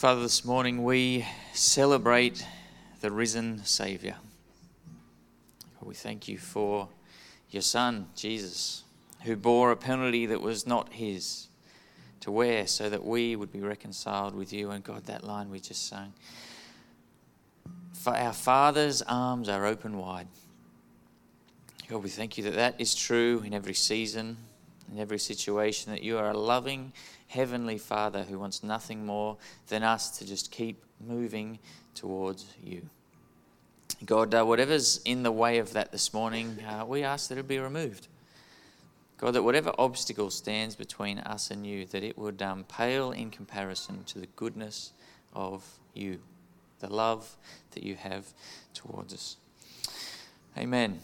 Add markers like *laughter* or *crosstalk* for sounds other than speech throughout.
Father, this morning we celebrate the risen Saviour. We thank you for your Son, Jesus, who bore a penalty that was not his to wear so that we would be reconciled with you. And God, that line we just sang. For our Father's arms are open wide. God, we thank you that that is true in every season, in every situation, that you are a loving, Heavenly Father who wants nothing more than us to just keep moving towards you. God, uh, whatever's in the way of that this morning, uh, we ask that it be removed. God, that whatever obstacle stands between us and you, that it would um, pale in comparison to the goodness of you, the love that you have towards us. Amen.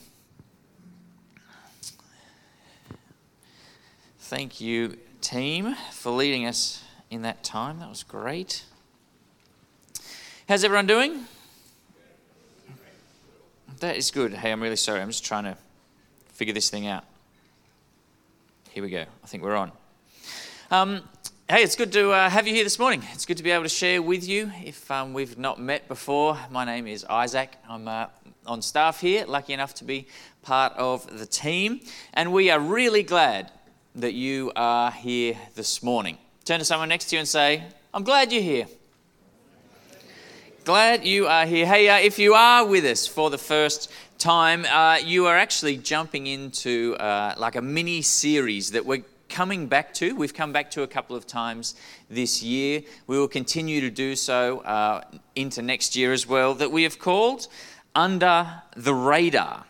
Thank you, team for leading us in that time. That was great. How's everyone doing? That is good. Hey, I'm really sorry. I'm just trying to figure this thing out. Here we go. I think we're on. Um, hey, it's good to uh, have you here this morning. It's good to be able to share with you. If um, we've not met before, my name is Isaac. I'm uh, on staff here, lucky enough to be part of the team. And we are really glad that you are here this morning. Turn to someone next to you and say, I'm glad you're here. Glad you are here. Hey, uh, if you are with us for the first time, uh, you are actually jumping into uh, like a mini series that we're coming back to. We've come back to a couple of times this year. We will continue to do so uh, into next year as well, that we have called Under the Radar.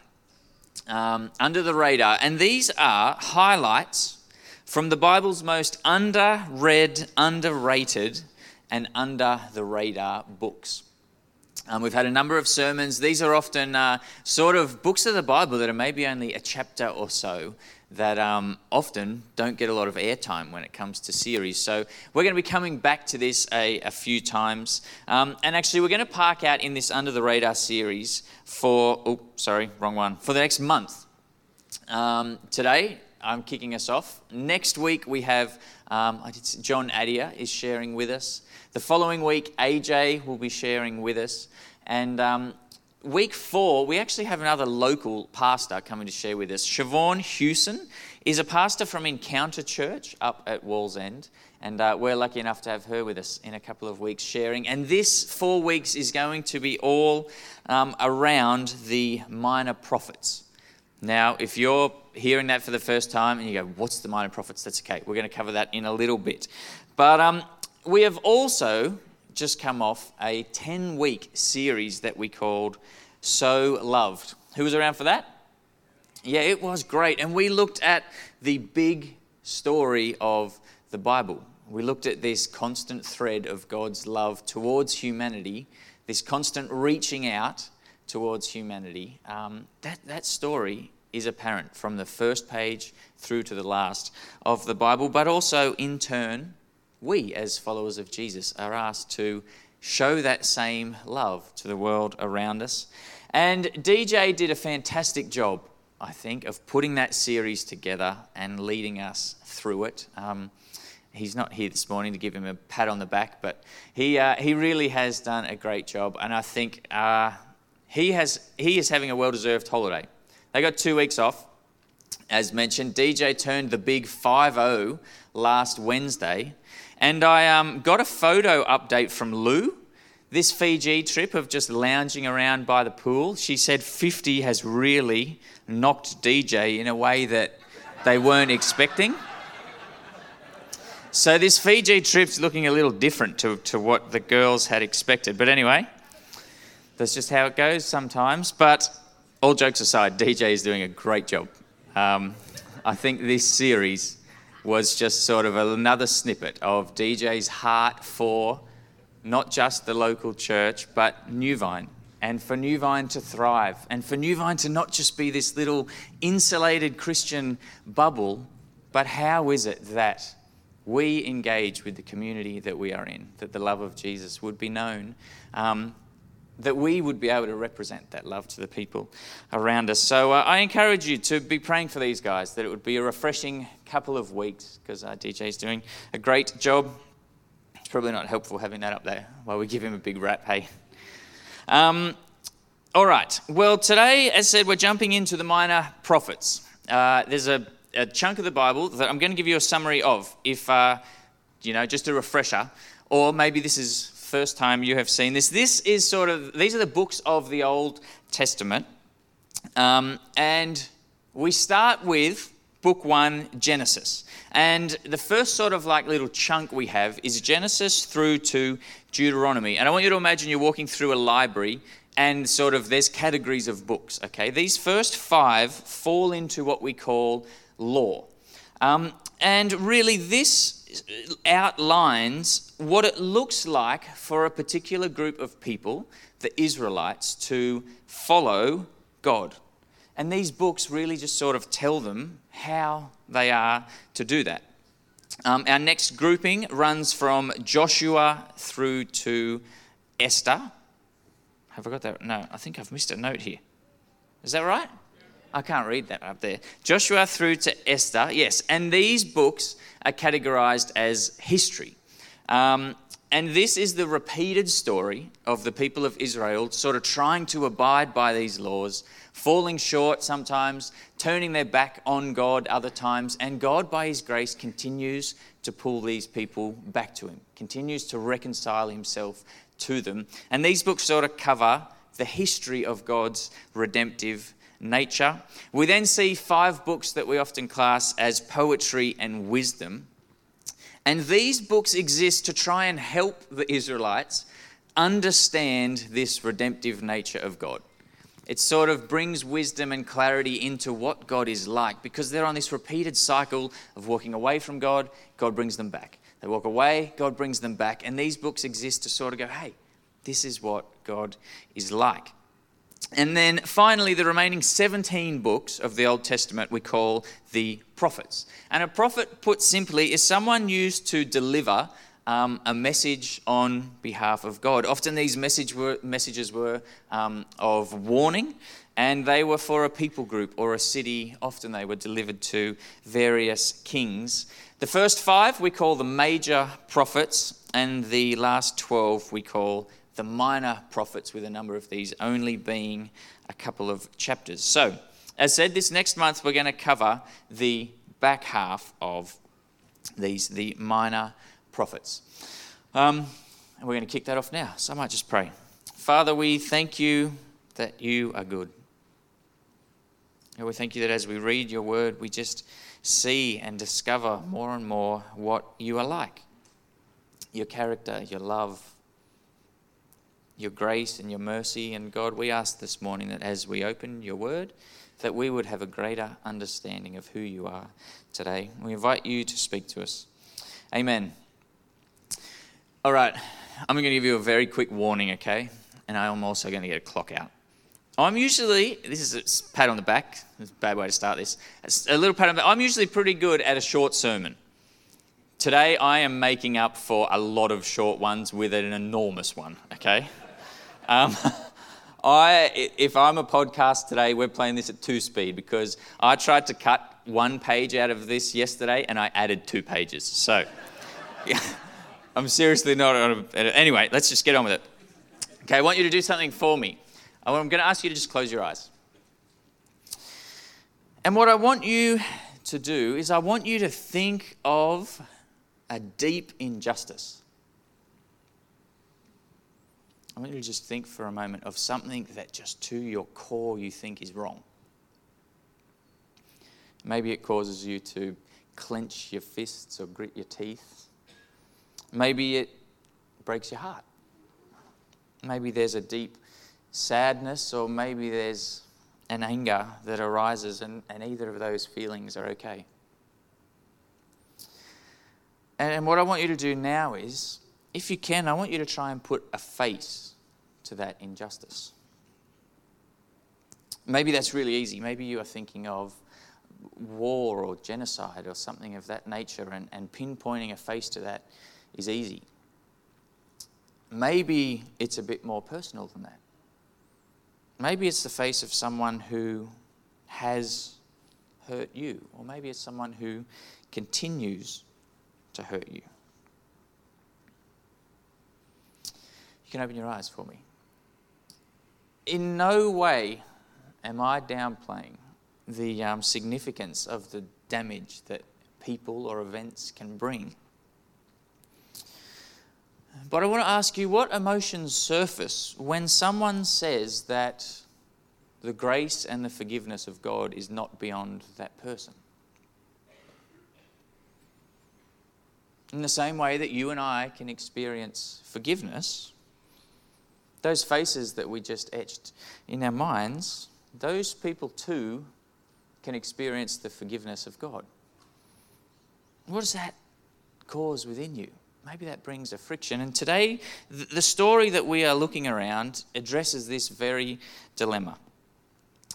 Um, under the radar. And these are highlights from the Bible's most underread, underrated, and under the radar books. Um, we've had a number of sermons. These are often uh, sort of books of the Bible that are maybe only a chapter or so that um, often don't get a lot of airtime when it comes to series. So we're going to be coming back to this a, a few times. Um, and actually, we're going to park out in this Under the Radar series for, oh, sorry, wrong one, for the next month. Um, today, I'm kicking us off. Next week, we have um, John Adia is sharing with us. The following week, AJ will be sharing with us. And um, week four, we actually have another local pastor coming to share with us. Siobhan Hewson is a pastor from Encounter Church up at Wallsend. And uh, we're lucky enough to have her with us in a couple of weeks sharing. And this four weeks is going to be all um, around the minor prophets. Now, if you're hearing that for the first time and you go, What's the minor prophets? That's okay. We're going to cover that in a little bit. But um, we have also just come off a 10 week series that we called So Loved. Who was around for that? Yeah, it was great. And we looked at the big story of the Bible. We looked at this constant thread of God's love towards humanity, this constant reaching out towards humanity. Um, that, that story is apparent from the first page through to the last of the Bible, but also in turn, we as followers of Jesus are asked to show that same love to the world around us. And DJ did a fantastic job, I think, of putting that series together and leading us through it. Um, he's not here this morning to give him a pat on the back, but he, uh, he really has done a great job. And I think uh, he, has, he is having a well deserved holiday. They got two weeks off. As mentioned, DJ turned the big 5 0 last Wednesday. And I um, got a photo update from Lou. This Fiji trip of just lounging around by the pool, she said 50 has really knocked DJ in a way that they weren't expecting. So this Fiji trip's looking a little different to, to what the girls had expected. But anyway, that's just how it goes sometimes. But all jokes aside, DJ is doing a great job. Um, I think this series was just sort of another snippet of DJ's heart for not just the local church, but New Vine, and for New Vine to thrive, and for New Vine to not just be this little insulated Christian bubble, but how is it that we engage with the community that we are in, that the love of Jesus would be known? Um, that we would be able to represent that love to the people around us. So uh, I encourage you to be praying for these guys, that it would be a refreshing couple of weeks, because uh, DJ is doing a great job. It's probably not helpful having that up there while we give him a big rap, hey? Um, all right. Well, today, as said, we're jumping into the minor prophets. Uh, there's a, a, chunk of the Bible that I'm going to give you a summary of, if, uh, you know, just a refresher, or maybe this is first time you have seen this. This is sort of, these are the books of the Old Testament. Um, and we start with book one, Genesis. And the first sort of like little chunk we have is Genesis through to Deuteronomy. And I want you to imagine you're walking through a library and sort of there's categories of books, okay? These first five fall into what we call law. Um, and really, this outlines what it looks like for a particular group of people, the Israelites, to follow God. And these books really just sort of tell them how they are to do that. Um, our next grouping runs from Joshua through to Esther. Have I got that? No, I think I've missed a note here. Is that right? I can't read that up there. Joshua through to Esther, yes. And these books are categorized as history. Um, and this is the repeated story of the people of Israel sort of trying to abide by these laws, falling short sometimes, turning their back on God other times. And God, by His grace, continues to pull these people back to Him, continues to reconcile Himself to them. And these books sort of cover the history of God's redemptive nature. We then see five books that we often class as poetry and wisdom. And these books exist to try and help the Israelites understand this redemptive nature of God. It sort of brings wisdom and clarity into what God is like because they're on this repeated cycle of walking away from God, God brings them back. They walk away, God brings them back. And these books exist to sort of go, hey, this is what God is like. And then finally, the remaining 17 books of the Old Testament we call the prophets. And a prophet, put simply, is someone used to deliver um, a message on behalf of God. Often these message were, messages were um, of warning, and they were for a people group or a city. Often they were delivered to various kings. The first five we call the major prophets, and the last 12 we call the minor prophets, with a number of these only being a couple of chapters. So, as said, this next month we're going to cover the back half of these, the minor prophets. Um, and we're going to kick that off now. So I might just pray. Father, we thank you that you are good. And we thank you that as we read your word, we just see and discover more and more what you are like your character, your love, your grace and your mercy. And God, we ask this morning that as we open your word, that we would have a greater understanding of who you are today. We invite you to speak to us. Amen. All right, I'm going to give you a very quick warning, okay? And I'm also going to get a clock out. I'm usually, this is a pat on the back, it's a bad way to start this. A little pat on the back. I'm usually pretty good at a short sermon. Today, I am making up for a lot of short ones with an enormous one, okay? Um, *laughs* I, if I'm a podcast today, we're playing this at two speed because I tried to cut one page out of this yesterday and I added two pages. So, yeah, *laughs* I'm seriously not. on Anyway, let's just get on with it. Okay, I want you to do something for me. I'm going to ask you to just close your eyes. And what I want you to do is, I want you to think of a deep injustice. I want you to just think for a moment of something that just to your core you think is wrong. Maybe it causes you to clench your fists or grit your teeth. Maybe it breaks your heart. Maybe there's a deep sadness, or maybe there's an anger that arises, and, and either of those feelings are okay. And what I want you to do now is if you can, I want you to try and put a face to that injustice. Maybe that's really easy. Maybe you are thinking of war or genocide or something of that nature, and, and pinpointing a face to that is easy. Maybe it's a bit more personal than that. Maybe it's the face of someone who has hurt you, or maybe it's someone who continues to hurt you. You can open your eyes for me. In no way am I downplaying the um, significance of the damage that people or events can bring. But I want to ask you what emotions surface when someone says that the grace and the forgiveness of God is not beyond that person? In the same way that you and I can experience forgiveness, those faces that we just etched in our minds, those people too can experience the forgiveness of God. What does that cause within you? Maybe that brings a friction. And today, the story that we are looking around addresses this very dilemma.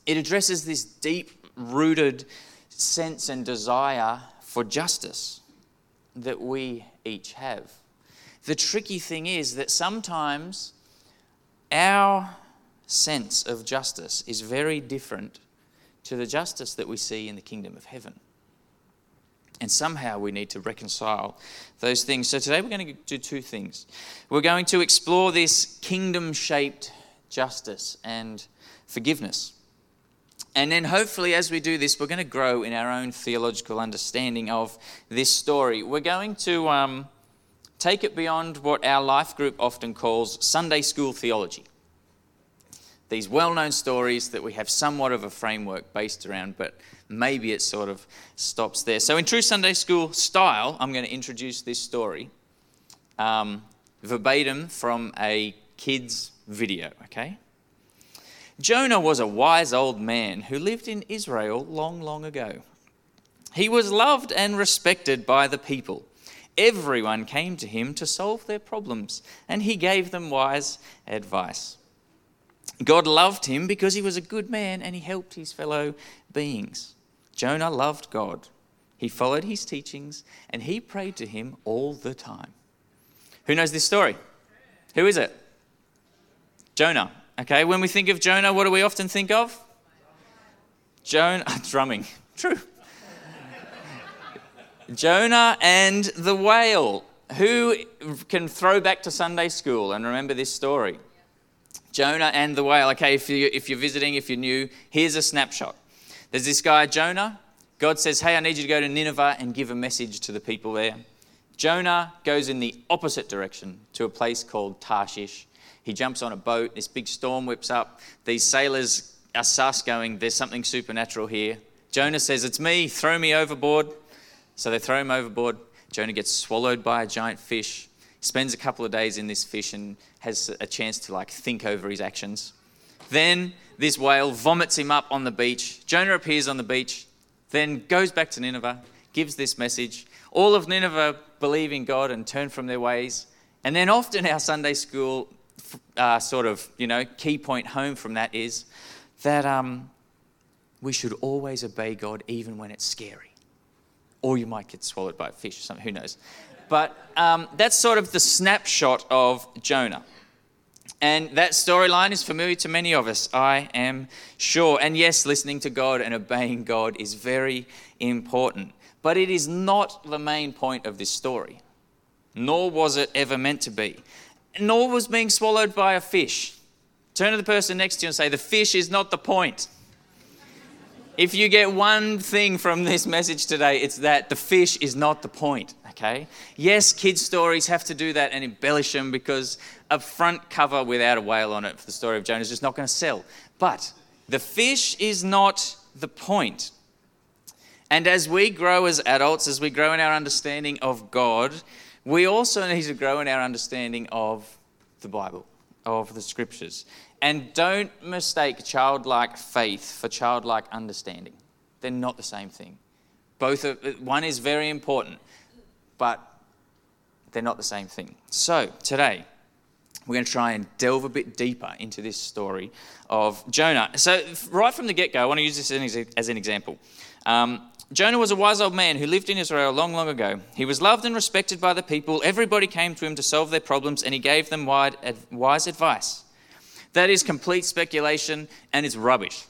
It addresses this deep rooted sense and desire for justice that we each have. The tricky thing is that sometimes our sense of justice is very different to the justice that we see in the kingdom of heaven. And somehow we need to reconcile those things. So today we're going to do two things. We're going to explore this kingdom shaped justice and forgiveness. And then hopefully, as we do this, we're going to grow in our own theological understanding of this story. We're going to um, take it beyond what our life group often calls Sunday school theology. These well known stories that we have somewhat of a framework based around, but maybe it sort of stops there. So, in true Sunday school style, I'm going to introduce this story um, verbatim from a kid's video, okay? Jonah was a wise old man who lived in Israel long, long ago. He was loved and respected by the people. Everyone came to him to solve their problems, and he gave them wise advice. God loved him because he was a good man and he helped his fellow beings. Jonah loved God. He followed his teachings and he prayed to him all the time. Who knows this story? Who is it? Jonah. Okay, when we think of Jonah, what do we often think of? Jonah, *laughs* drumming. True. Jonah and the whale. Who can throw back to Sunday school and remember this story? Jonah and the whale. Okay, if, you, if you're visiting, if you're new, here's a snapshot. There's this guy, Jonah. God says, Hey, I need you to go to Nineveh and give a message to the people there. Jonah goes in the opposite direction to a place called Tarshish. He jumps on a boat. This big storm whips up. These sailors are sus going, There's something supernatural here. Jonah says, It's me, throw me overboard. So they throw him overboard. Jonah gets swallowed by a giant fish spends a couple of days in this fish and has a chance to like think over his actions. Then this whale vomits him up on the beach. Jonah appears on the beach, then goes back to Nineveh, gives this message. All of Nineveh believe in God and turn from their ways. And then often our Sunday school uh, sort of, you know, key point home from that is that um, we should always obey God even when it's scary. Or you might get swallowed by a fish or something, who knows. But um, that's sort of the snapshot of Jonah. And that storyline is familiar to many of us, I am sure. And yes, listening to God and obeying God is very important. But it is not the main point of this story, nor was it ever meant to be, nor was being swallowed by a fish. Turn to the person next to you and say, The fish is not the point. If you get one thing from this message today, it's that the fish is not the point okay? Yes, kids' stories have to do that and embellish them because a front cover without a whale on it for the story of Jonah is just not going to sell. But the fish is not the point. And as we grow as adults, as we grow in our understanding of God, we also need to grow in our understanding of the Bible, of the scriptures. And don't mistake childlike faith for childlike understanding. They're not the same thing. Both one is very important but they're not the same thing. So, today, we're going to try and delve a bit deeper into this story of Jonah. So, right from the get go, I want to use this as an example. Um, Jonah was a wise old man who lived in Israel long, long ago. He was loved and respected by the people. Everybody came to him to solve their problems, and he gave them wise advice. That is complete speculation and it's rubbish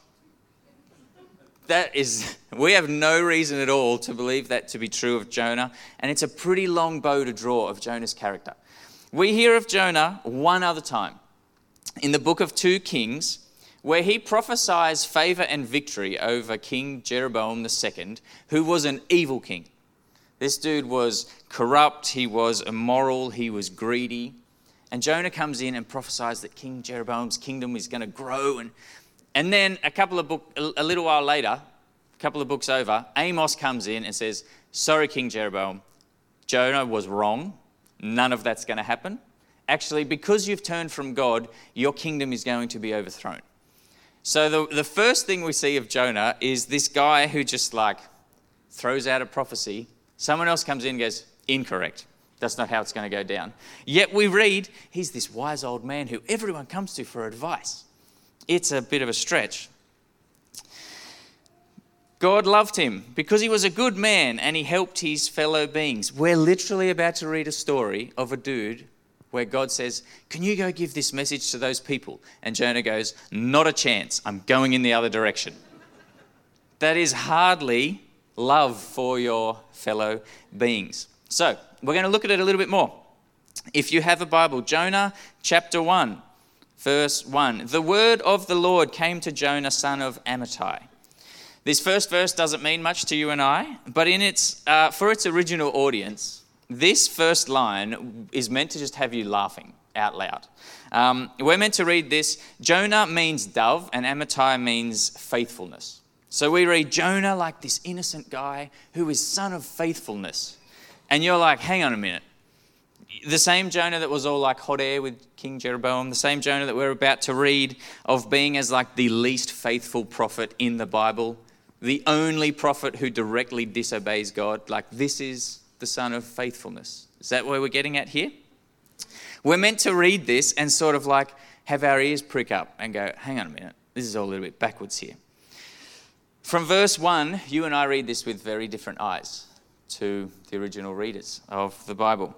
that is, *laughs* we have no reason at all to believe that to be true of Jonah, and it's a pretty long bow to draw of Jonah's character. We hear of Jonah one other time in the book of 2 Kings, where he prophesies favor and victory over King Jeroboam II, who was an evil king. This dude was corrupt, he was immoral, he was greedy. And Jonah comes in and prophesies that King Jeroboam's kingdom is going to grow. And, and then a couple of book, a little while later, a couple of books over, Amos comes in and says, Sorry, King Jeroboam, Jonah was wrong. None of that's going to happen. Actually, because you've turned from God, your kingdom is going to be overthrown. So the, the first thing we see of Jonah is this guy who just like throws out a prophecy. Someone else comes in and goes, incorrect. That's not how it's going to go down. Yet we read he's this wise old man who everyone comes to for advice. It's a bit of a stretch. God loved him because he was a good man and he helped his fellow beings. We're literally about to read a story of a dude where God says, Can you go give this message to those people? And Jonah goes, Not a chance. I'm going in the other direction. That is hardly love for your fellow beings. So, we're going to look at it a little bit more. If you have a Bible, Jonah chapter 1, verse 1. The word of the Lord came to Jonah, son of Amittai. This first verse doesn't mean much to you and I, but in its, uh, for its original audience, this first line is meant to just have you laughing out loud. Um, we're meant to read this Jonah means dove, and Amittai means faithfulness. So we read Jonah like this innocent guy who is son of faithfulness. And you're like, hang on a minute. The same Jonah that was all like hot air with King Jeroboam, the same Jonah that we're about to read of being as like the least faithful prophet in the Bible, the only prophet who directly disobeys God. Like, this is the son of faithfulness. Is that where we're getting at here? We're meant to read this and sort of like have our ears prick up and go, hang on a minute, this is all a little bit backwards here. From verse 1, you and I read this with very different eyes to the original readers of the Bible.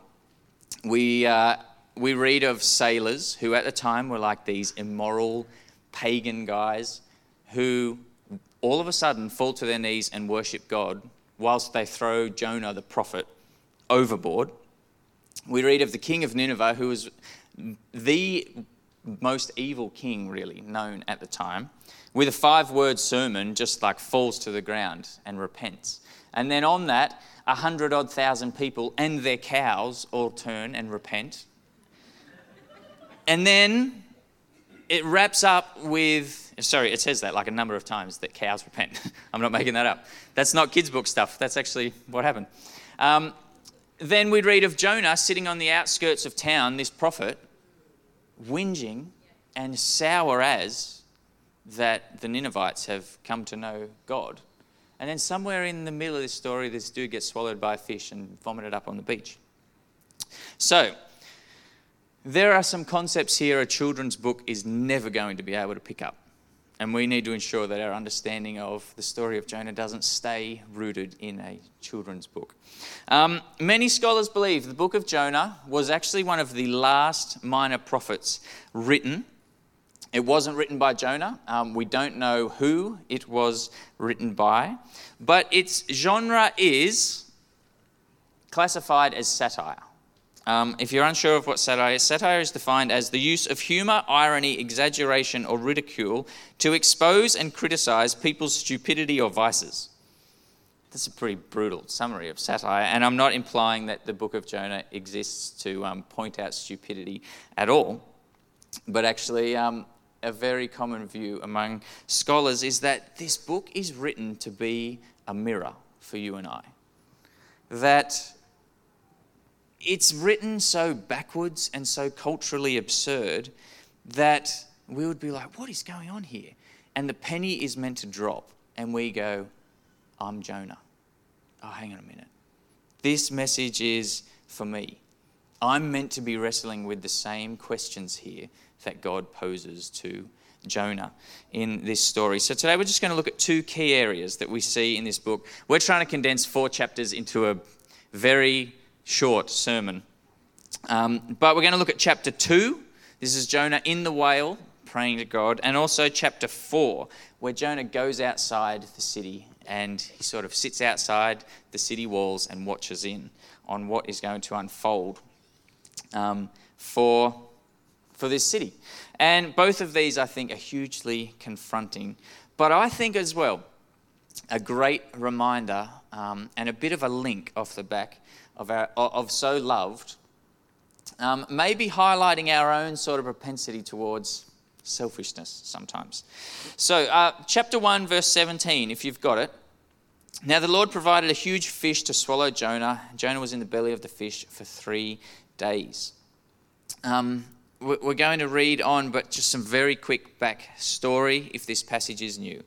We, uh, we read of sailors who at the time were like these immoral pagan guys who all of a sudden fall to their knees and worship God whilst they throw Jonah the prophet overboard. We read of the king of Nineveh, who was the most evil king, really, known at the time, with a five word sermon, just like falls to the ground and repents. And then on that, a hundred odd thousand people and their cows all turn and repent. And then it wraps up with sorry, it says that like a number of times that cows repent. *laughs* I'm not making that up. That's not kids' book stuff. That's actually what happened. Um, then we read of Jonah sitting on the outskirts of town, this prophet, whinging and sour as that the Ninevites have come to know God. And then somewhere in the middle of this story, this dude gets swallowed by a fish and vomited up on the beach. So, there are some concepts here a children's book is never going to be able to pick up. And we need to ensure that our understanding of the story of Jonah doesn't stay rooted in a children's book. Um, many scholars believe the book of Jonah was actually one of the last minor prophets written it wasn't written by Jonah. Um, we don't know who it was written by. But its genre is classified as satire. Um, if you're unsure of what satire is, satire is defined as the use of humor, irony, exaggeration, or ridicule to expose and criticize people's stupidity or vices. That's a pretty brutal summary of satire, and I'm not implying that the book of Jonah exists to um, point out stupidity at all, but actually, um, a very common view among scholars is that this book is written to be a mirror for you and I. That it's written so backwards and so culturally absurd that we would be like, what is going on here? And the penny is meant to drop, and we go, I'm Jonah. Oh, hang on a minute. This message is for me. I'm meant to be wrestling with the same questions here that God poses to Jonah in this story. So today we're just going to look at two key areas that we see in this book. We're trying to condense four chapters into a very short sermon. Um, but we're going to look at chapter 2. This is Jonah in the whale praying to God. And also chapter 4, where Jonah goes outside the city and he sort of sits outside the city walls and watches in on what is going to unfold um, for, for this city. And both of these, I think, are hugely confronting. But I think as well, a great reminder um, and a bit of a link off the back of, our, of So Loved, um, maybe highlighting our own sort of propensity towards selfishness sometimes. So, uh, chapter 1, verse 17, if you've got it. Now the Lord provided a huge fish to swallow Jonah. Jonah was in the belly of the fish for three days. Um, we're going to read on, but just some very quick back story if this passage is new.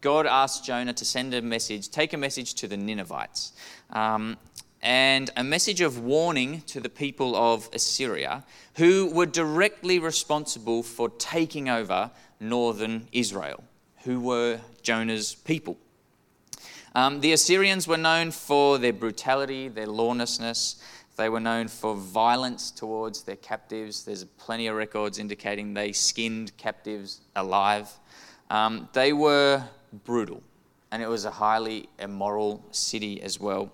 God asked Jonah to send a message, take a message to the Ninevites, um, and a message of warning to the people of Assyria, who were directly responsible for taking over northern Israel, who were Jonah's people. Um, the Assyrians were known for their brutality, their lawlessness. They were known for violence towards their captives. There's plenty of records indicating they skinned captives alive. Um, they were brutal, and it was a highly immoral city as well.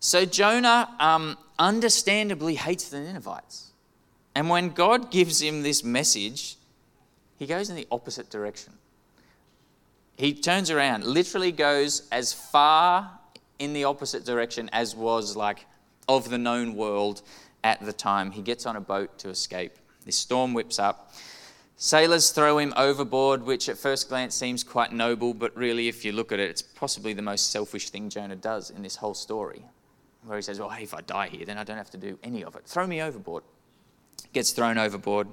So Jonah um, understandably hates the Ninevites. And when God gives him this message, he goes in the opposite direction. He turns around, literally goes as far in the opposite direction as was like of the known world at the time. He gets on a boat to escape. This storm whips up. Sailors throw him overboard, which at first glance seems quite noble, but really, if you look at it, it's possibly the most selfish thing Jonah does in this whole story. Where he says, Well, hey, if I die here, then I don't have to do any of it. Throw me overboard. Gets thrown overboard,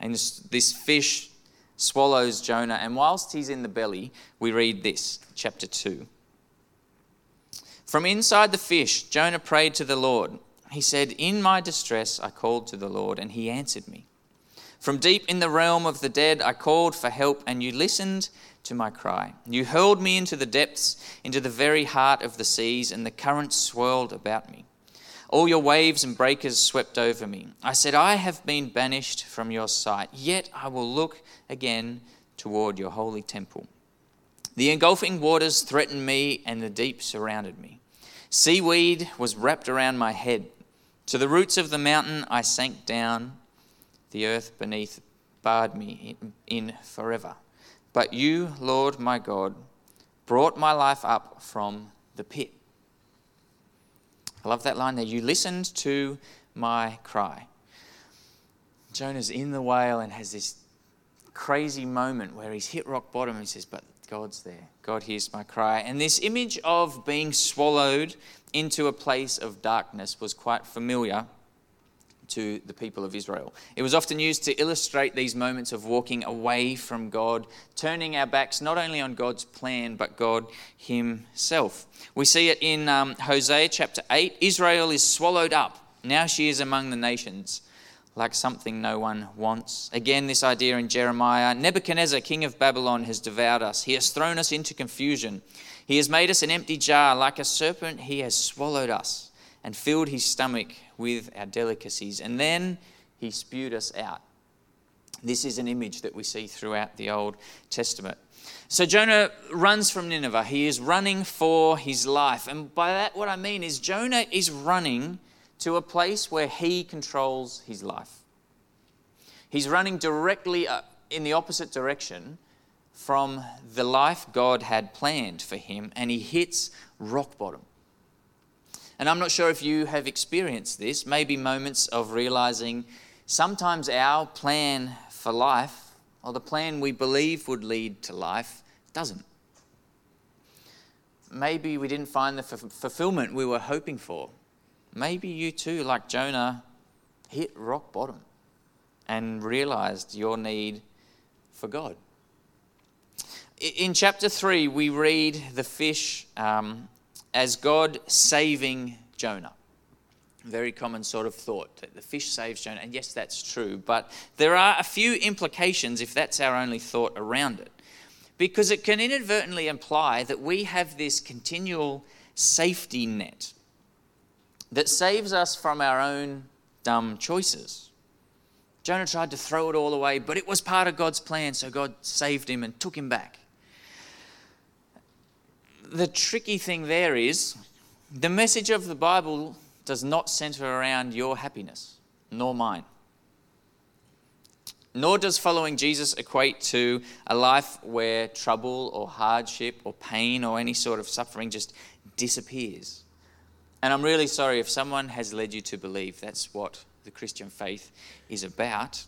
and this, this fish swallows Jonah. And whilst he's in the belly, we read this, chapter 2. From inside the fish, Jonah prayed to the Lord. He said, In my distress, I called to the Lord, and he answered me. From deep in the realm of the dead, I called for help, and you listened to my cry. You hurled me into the depths, into the very heart of the seas, and the currents swirled about me. All your waves and breakers swept over me. I said, I have been banished from your sight, yet I will look again toward your holy temple. The engulfing waters threatened me, and the deep surrounded me. Seaweed was wrapped around my head. To the roots of the mountain I sank down the earth beneath barred me in forever. But you, Lord my God, brought my life up from the pit. I love that line there. You listened to my cry. Jonah's in the whale and has this crazy moment where he's hit rock bottom and he says, But God's there. God hears my cry. And this image of being swallowed into a place of darkness was quite familiar to the people of Israel. It was often used to illustrate these moments of walking away from God, turning our backs not only on God's plan, but God Himself. We see it in um, Hosea chapter 8 Israel is swallowed up. Now she is among the nations, like something no one wants. Again, this idea in Jeremiah Nebuchadnezzar, king of Babylon, has devoured us. He has thrown us into confusion. He has made us an empty jar. Like a serpent, he has swallowed us and filled his stomach with our delicacies. And then he spewed us out. This is an image that we see throughout the Old Testament. So Jonah runs from Nineveh. He is running for his life. And by that, what I mean is Jonah is running to a place where he controls his life. He's running directly uh, in the opposite direction from the life God had planned for him, and he hits rock bottom. And I'm not sure if you have experienced this, maybe moments of realizing sometimes our plan for life, or the plan we believe would lead to life, doesn't. Maybe we didn't find the f- fulfillment we were hoping for. Maybe you too, like Jonah, hit rock bottom and realized your need for God. In chapter 3, we read the fish um, as God saving Jonah. Very common sort of thought that the fish saves Jonah. And yes, that's true. But there are a few implications if that's our only thought around it. Because it can inadvertently imply that we have this continual safety net that saves us from our own dumb choices. Jonah tried to throw it all away, but it was part of God's plan, so God saved him and took him back the tricky thing there is the message of the Bible does not center around your happiness, nor mine. Nor does following Jesus equate to a life where trouble or hardship or pain or any sort of suffering just disappears. And I'm really sorry if someone has led you to believe that's what the Christian faith is about.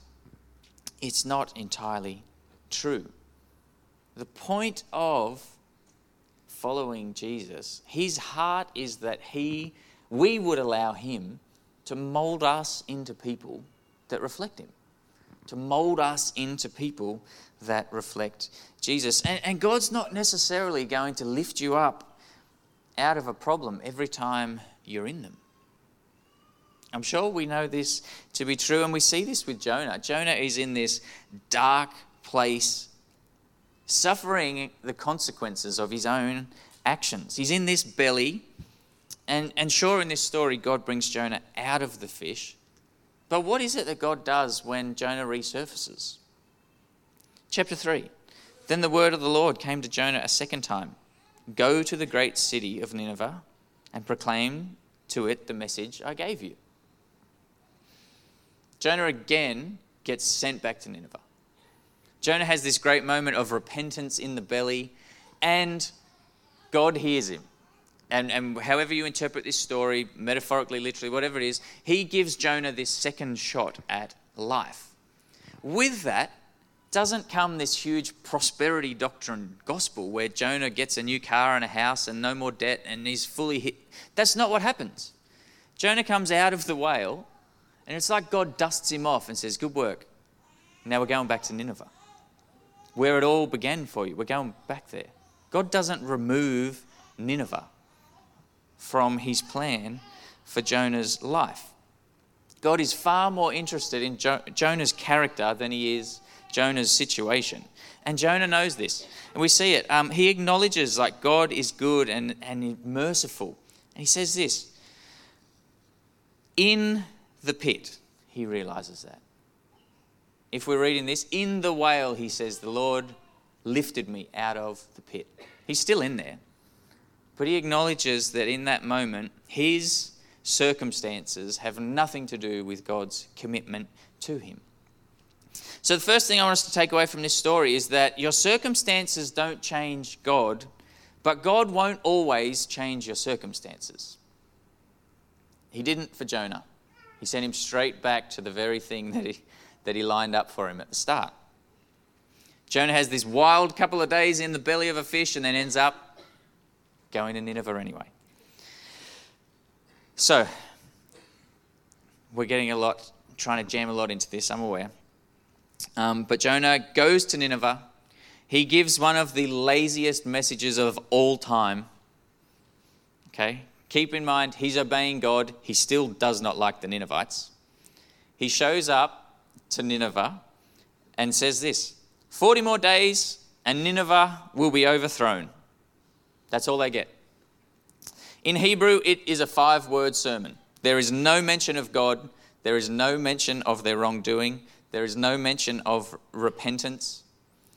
It's not entirely true. The point of following Jesus, his heart is that he we would allow him to mold us into people that reflect him to mold us into people that reflect Jesus. And, and God's not necessarily going to lift you up out of a problem every time you're in them. I'm sure we know this to be true, and we see this with Jonah. Jonah is in this dark place, suffering the consequences of his own actions. He's in this belly, and, and sure, in this story, God brings Jonah out of the fish. But what is it that God does when Jonah resurfaces? Chapter 3 Then the word of the Lord came to Jonah a second time Go to the great city of Nineveh and proclaim to it the message I gave you. Jonah again gets sent back to Nineveh. Jonah has this great moment of repentance in the belly, and God hears him and, and however you interpret this story, metaphorically, literally, whatever it is, he gives Jonah this second shot at life. With that, doesn't come this huge prosperity doctrine gospel where Jonah gets a new car and a house and no more debt and he's fully hit. That's not what happens. Jonah comes out of the whale and it's like God dusts him off and says, Good work. Now we're going back to Nineveh, where it all began for you. We're going back there. God doesn't remove Nineveh from his plan for Jonah's life. God is far more interested in jo- Jonah's character than he is Jonah's situation. And Jonah knows this. And we see it. Um, he acknowledges like God is good and, and merciful. And he says this In the pit, he realizes that. If we're reading this, in the whale, he says, The Lord lifted me out of the pit. He's still in there. But he acknowledges that in that moment, his circumstances have nothing to do with God's commitment to him. So, the first thing I want us to take away from this story is that your circumstances don't change God, but God won't always change your circumstances. He didn't for Jonah. He sent him straight back to the very thing that he, that he lined up for him at the start. Jonah has this wild couple of days in the belly of a fish and then ends up going to Nineveh anyway. So, we're getting a lot, trying to jam a lot into this, I'm aware. Um, but Jonah goes to Nineveh. He gives one of the laziest messages of all time. Okay? Keep in mind, he's obeying God. He still does not like the Ninevites. He shows up to Nineveh and says this 40 more days and Nineveh will be overthrown. That's all they get. In Hebrew, it is a five word sermon. There is no mention of God, there is no mention of their wrongdoing, there is no mention of repentance.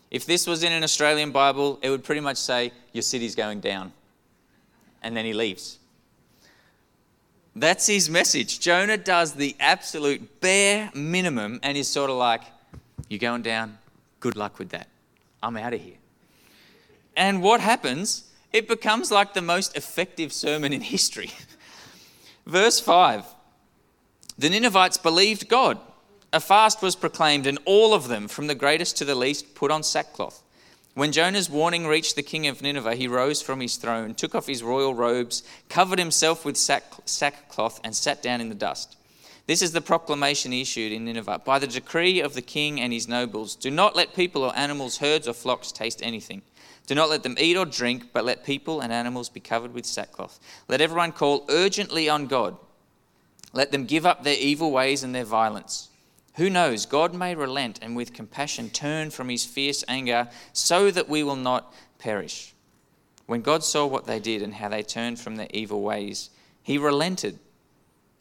If this was in an Australian Bible, it would pretty much say, Your city's going down. And then he leaves. That's his message. Jonah does the absolute bare minimum and is sort of like, You're going down, good luck with that. I'm out of here. And what happens it becomes like the most effective sermon in history. *laughs* Verse 5 The Ninevites believed God. A fast was proclaimed, and all of them, from the greatest to the least, put on sackcloth. When Jonah's warning reached the king of Nineveh, he rose from his throne, took off his royal robes, covered himself with sackcloth, and sat down in the dust. This is the proclamation issued in Nineveh by the decree of the king and his nobles Do not let people or animals, herds or flocks taste anything. Do not let them eat or drink, but let people and animals be covered with sackcloth. Let everyone call urgently on God. Let them give up their evil ways and their violence. Who knows? God may relent and with compassion turn from his fierce anger so that we will not perish. When God saw what they did and how they turned from their evil ways, he relented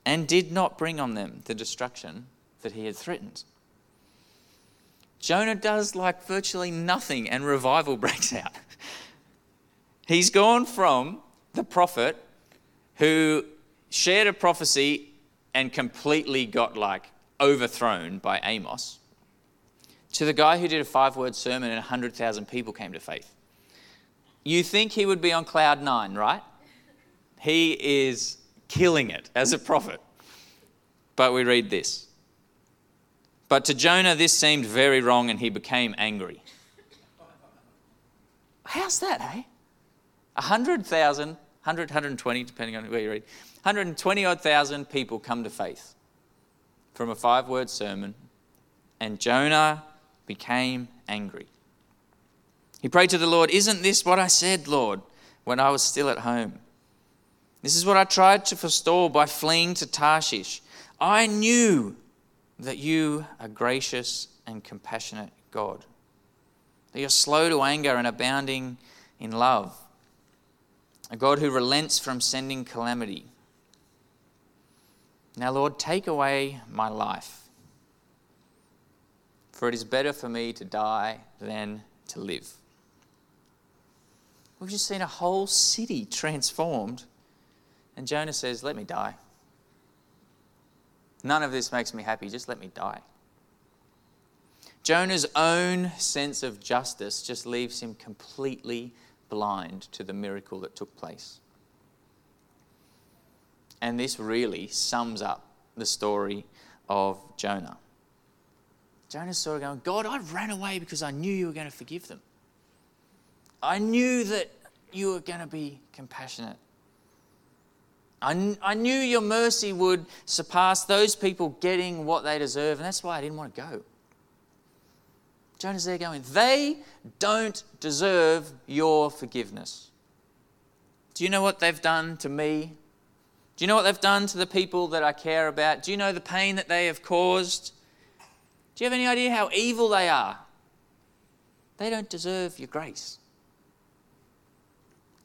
and did not bring on them the destruction that he had threatened. Jonah does like virtually nothing and revival *laughs* breaks out. He's gone from the prophet who shared a prophecy and completely got like overthrown by Amos, to the guy who did a five word sermon and 100,000 people came to faith. You think he would be on cloud nine, right? He is killing it as a prophet. But we read this. But to Jonah, this seemed very wrong and he became angry. How's that, eh? 100,000, 100, 120, depending on where you read, 120 odd thousand people come to faith from a five word sermon, and Jonah became angry. He prayed to the Lord, Isn't this what I said, Lord, when I was still at home? This is what I tried to forestall by fleeing to Tarshish. I knew that you are gracious and compassionate God, that you're slow to anger and abounding in love, a God who relents from sending calamity. Now, Lord, take away my life, for it is better for me to die than to live. We've just seen a whole city transformed, and Jonah says, Let me die. None of this makes me happy, just let me die. Jonah's own sense of justice just leaves him completely blind to the miracle that took place. And this really sums up the story of Jonah. Jonah's sort of going, God, I ran away because I knew you were going to forgive them. I knew that you were going to be compassionate. I, I knew your mercy would surpass those people getting what they deserve, and that's why I didn't want to go. Jonah's there going, They don't deserve your forgiveness. Do you know what they've done to me? Do you know what they've done to the people that I care about? Do you know the pain that they have caused? Do you have any idea how evil they are? They don't deserve your grace.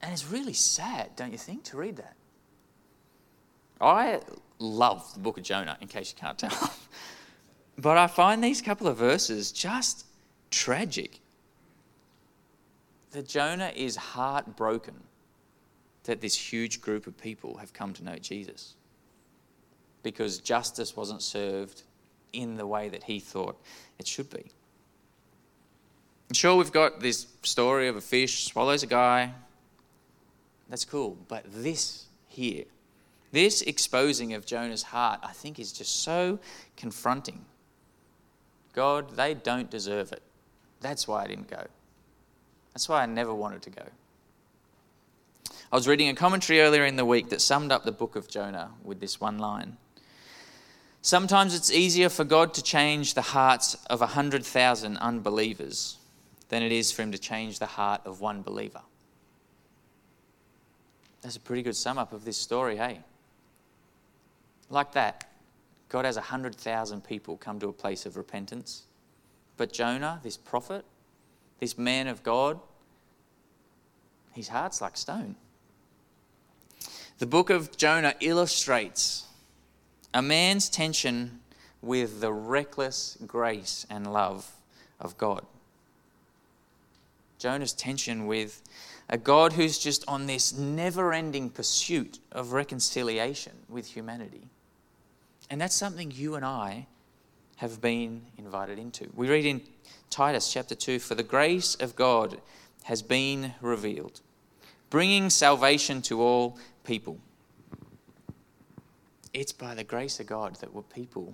And it's really sad, don't you think, to read that? I love the book of Jonah, in case you can't tell. *laughs* but I find these couple of verses just tragic. That Jonah is heartbroken that this huge group of people have come to know Jesus because justice wasn't served in the way that he thought it should be. I'm sure, we've got this story of a fish swallows a guy. That's cool. But this here, this exposing of Jonah's heart, I think is just so confronting. God, they don't deserve it. That's why I didn't go. That's why I never wanted to go. I was reading a commentary earlier in the week that summed up the book of Jonah with this one line. Sometimes it's easier for God to change the hearts of a hundred thousand unbelievers than it is for him to change the heart of one believer. That's a pretty good sum up of this story, hey? Like that, God has a hundred thousand people come to a place of repentance but Jonah, this prophet, this man of God, his heart's like stone. The book of Jonah illustrates a man's tension with the reckless grace and love of God. Jonah's tension with a God who's just on this never ending pursuit of reconciliation with humanity. And that's something you and I have been invited into. We read in Titus chapter 2 For the grace of God has been revealed, bringing salvation to all people. It's by the grace of God that people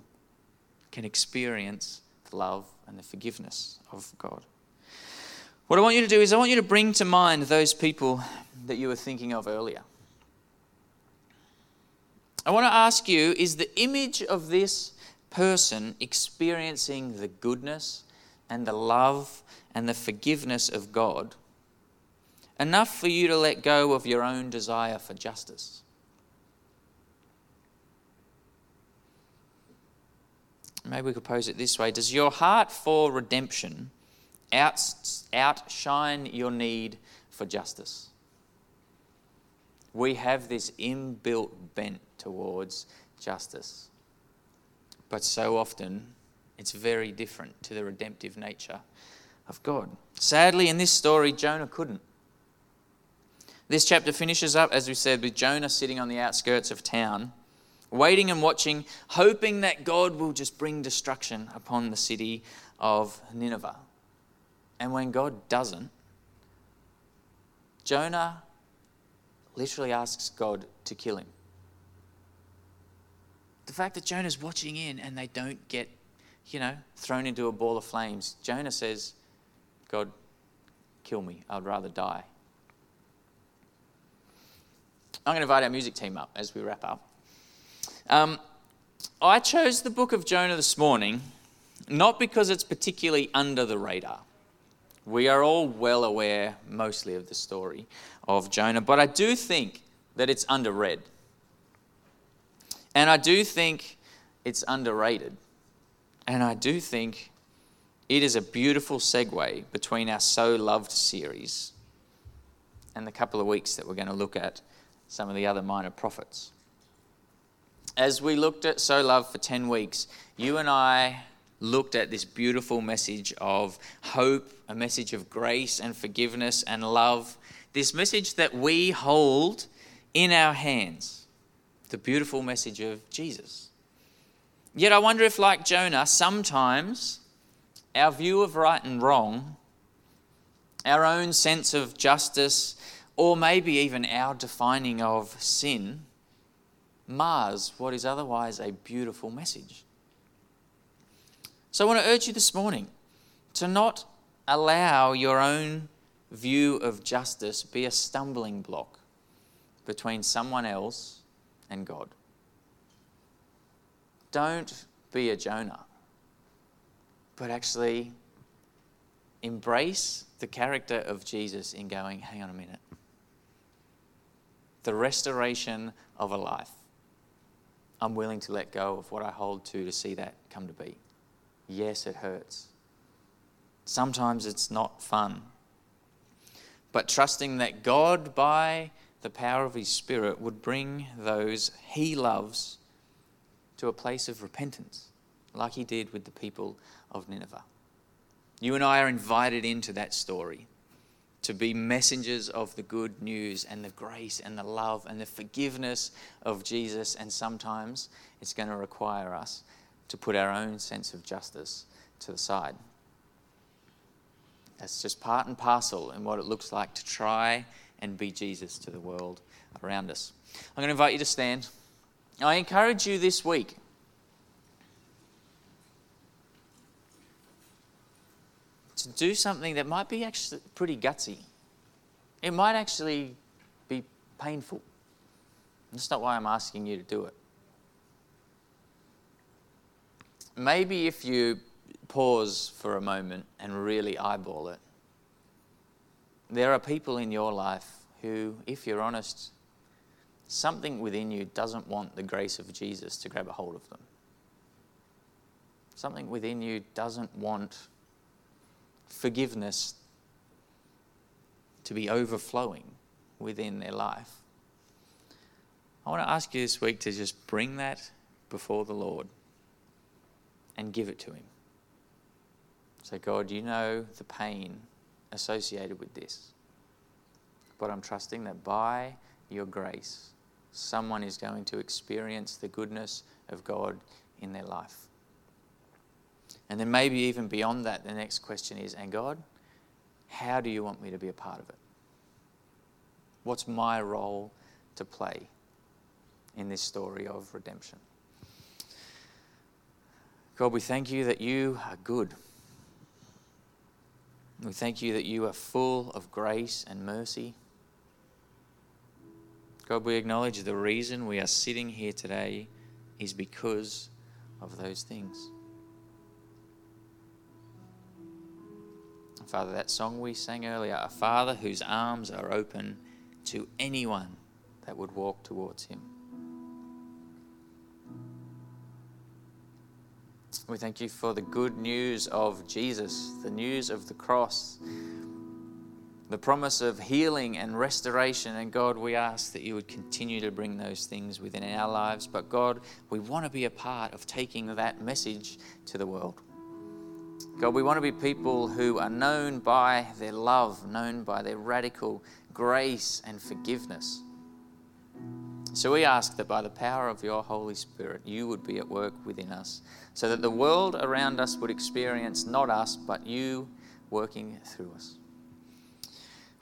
can experience the love and the forgiveness of God. What I want you to do is, I want you to bring to mind those people that you were thinking of earlier. I want to ask you is the image of this person experiencing the goodness and the love and the forgiveness of God enough for you to let go of your own desire for justice. Maybe we could pose it this way Does your heart for redemption outshine your need for justice? We have this inbuilt bent towards justice. But so often, it's very different to the redemptive nature of God. Sadly, in this story, Jonah couldn't. This chapter finishes up, as we said, with Jonah sitting on the outskirts of town, waiting and watching, hoping that God will just bring destruction upon the city of Nineveh. And when God doesn't, Jonah literally asks God to kill him. The fact that Jonah's watching in and they don't get, you know, thrown into a ball of flames, Jonah says, God, kill me. I'd rather die. I'm going to invite our music team up as we wrap up. Um, I chose the book of Jonah this morning not because it's particularly under the radar. We are all well aware, mostly, of the story of Jonah, but I do think that it's underread. And I do think it's underrated. And I do think it is a beautiful segue between our So Loved series and the couple of weeks that we're going to look at some of the other minor prophets. As we looked at So Loved for 10 weeks, you and I looked at this beautiful message of hope, a message of grace and forgiveness and love, this message that we hold in our hands, the beautiful message of Jesus. Yet I wonder if, like Jonah, sometimes our view of right and wrong, our own sense of justice, or maybe even our defining of sin, mars what is otherwise a beautiful message. So I want to urge you this morning to not allow your own view of justice be a stumbling block between someone else and God. Don't be a Jonah, but actually embrace the character of Jesus in going, hang on a minute. The restoration of a life. I'm willing to let go of what I hold to to see that come to be. Yes, it hurts. Sometimes it's not fun. But trusting that God, by the power of His Spirit, would bring those He loves to a place of repentance, like He did with the people of Nineveh. You and I are invited into that story to be messengers of the good news and the grace and the love and the forgiveness of Jesus. And sometimes it's going to require us to put our own sense of justice to the side. That's just part and parcel in what it looks like to try and be Jesus to the world around us. I'm going to invite you to stand. I encourage you this week to do something that might be actually pretty gutsy. It might actually be painful. That's not why I'm asking you to do it. maybe if you pause for a moment and really eyeball it, there are people in your life who, if you're honest, something within you doesn't want the grace of Jesus to grab a hold of them. Something within you doesn't want forgiveness to be overflowing within their life. I want to ask you this week to just bring that before the Lord and give it to Him. Say, God, you know the pain associated with this. But I'm trusting that by your grace, someone is going to experience the goodness of God in their life. And then maybe even beyond that, the next question is, and God, how do you want me to be a part of it? What's my role to play in this story of redemption? God, we thank you that you are good. We thank you that you are full of grace and mercy. God, we acknowledge the reason we are sitting here today is because of those things. Father, that song we sang earlier, a Father whose arms are open to anyone that would walk towards him. We thank you for the good news of Jesus, the news of the cross, the promise of healing and restoration. And God, we ask that you would continue to bring those things within our lives. But God, we want to be a part of taking that message to the world. God, we want to be people who are known by their love, known by their radical grace and forgiveness. So we ask that by the power of your Holy Spirit, you would be at work within us, so that the world around us would experience not us, but you working through us.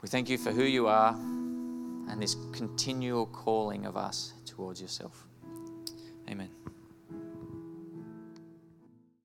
We thank you for who you are and this continual calling of us towards yourself. Amen.